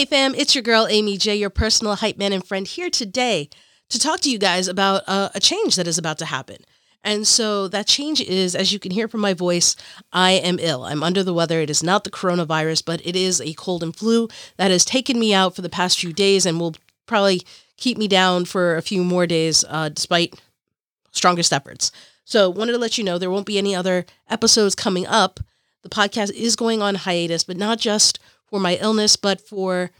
Hey fam, it's your girl Amy J, your personal hype man and friend here today to talk to you guys about uh, a change that is about to happen. And so that change is, as you can hear from my voice, I am ill. I'm under the weather. It is not the coronavirus, but it is a cold and flu that has taken me out for the past few days and will probably keep me down for a few more days, uh, despite strongest efforts. So, wanted to let you know there won't be any other episodes coming up. The podcast is going on hiatus, but not just for my illness, but for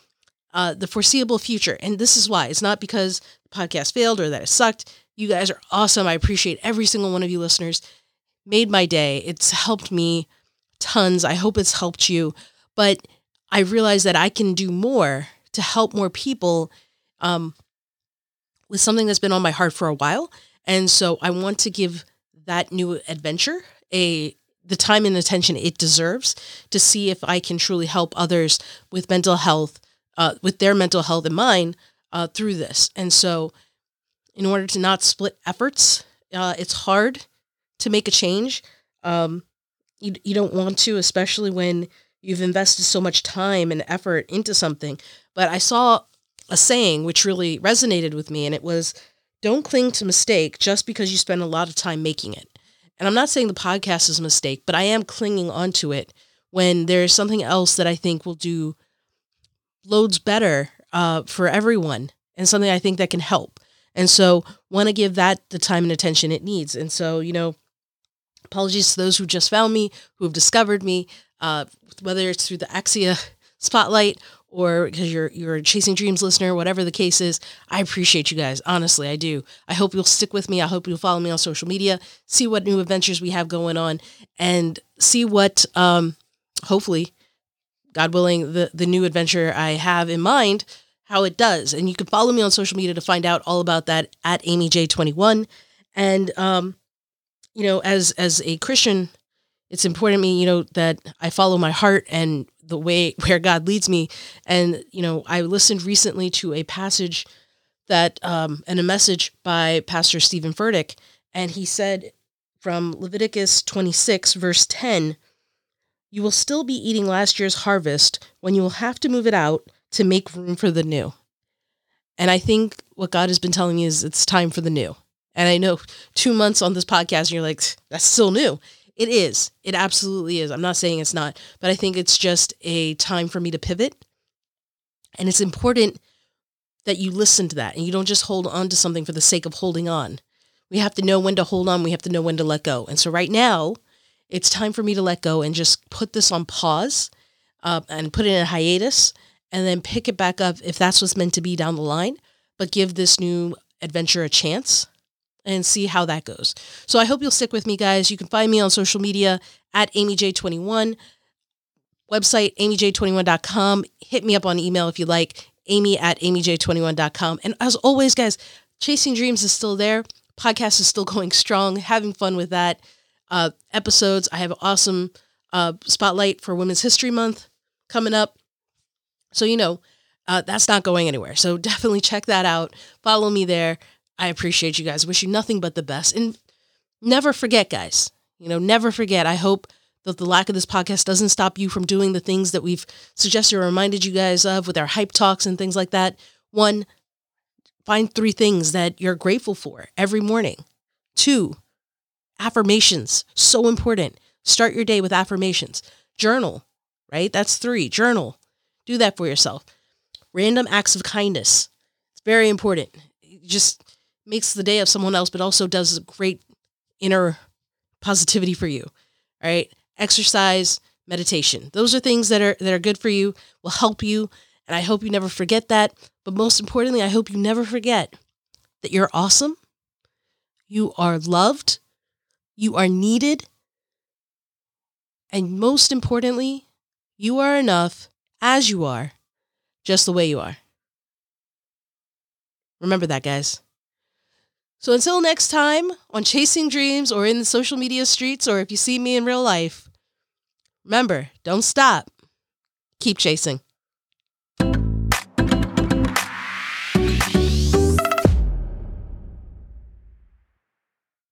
uh, the foreseeable future. And this is why it's not because the podcast failed or that it sucked. You guys are awesome. I appreciate every single one of you listeners. Made my day. It's helped me tons. I hope it's helped you. But I realize that I can do more to help more people um, with something that's been on my heart for a while. And so I want to give that new adventure a the time and attention it deserves to see if I can truly help others with mental health, uh, with their mental health in mind uh, through this. And so in order to not split efforts. Uh, it's hard to make a change. Um, you, you don't want to, especially when you've invested so much time and effort into something. But I saw a saying which really resonated with me, and it was don't cling to mistake just because you spend a lot of time making it. And I'm not saying the podcast is a mistake, but I am clinging onto it when there's something else that I think will do loads better uh, for everyone and something I think that can help. And so want to give that the time and attention it needs. And so, you know, apologies to those who just found me, who have discovered me, uh, whether it's through the Axia spotlight or because you're you're a Chasing Dreams listener, whatever the case is, I appreciate you guys. Honestly, I do. I hope you'll stick with me. I hope you'll follow me on social media, see what new adventures we have going on, and see what um, hopefully, God willing, the the new adventure I have in mind how it does. And you can follow me on social media to find out all about that at AmyJ21. And um, you know, as as a Christian, it's important to me, you know, that I follow my heart and the way where God leads me. And you know, I listened recently to a passage that um, and a message by Pastor Steven Furtick, and he said from Leviticus 26 verse 10, "You will still be eating last year's harvest when you will have to move it out." to make room for the new. And I think what God has been telling me is it's time for the new. And I know two months on this podcast, and you're like, that's still new. It is. It absolutely is. I'm not saying it's not, but I think it's just a time for me to pivot. And it's important that you listen to that and you don't just hold on to something for the sake of holding on. We have to know when to hold on. We have to know when to let go. And so right now, it's time for me to let go and just put this on pause uh, and put it in a hiatus and then pick it back up if that's what's meant to be down the line, but give this new adventure a chance and see how that goes. So I hope you'll stick with me, guys. You can find me on social media at AmyJ21, website amyj21.com. Hit me up on email if you like, amy at amyj21.com. And as always, guys, Chasing Dreams is still there. Podcast is still going strong, having fun with that. Uh, episodes, I have an awesome uh, spotlight for Women's History Month coming up. So, you know, uh, that's not going anywhere. So definitely check that out. Follow me there. I appreciate you guys. Wish you nothing but the best. And never forget, guys, you know, never forget. I hope that the lack of this podcast doesn't stop you from doing the things that we've suggested or reminded you guys of with our hype talks and things like that. One, find three things that you're grateful for every morning. Two, affirmations. So important. Start your day with affirmations. Journal, right? That's three. Journal. Do that for yourself. Random acts of kindness. It's very important. Just makes the day of someone else, but also does great inner positivity for you. All right. Exercise, meditation. Those are things that are that are good for you, will help you. And I hope you never forget that. But most importantly, I hope you never forget that you're awesome. You are loved. You are needed. And most importantly, you are enough as you are, just the way you are. Remember that, guys. So until next time on Chasing Dreams or in the social media streets, or if you see me in real life, remember don't stop, keep chasing.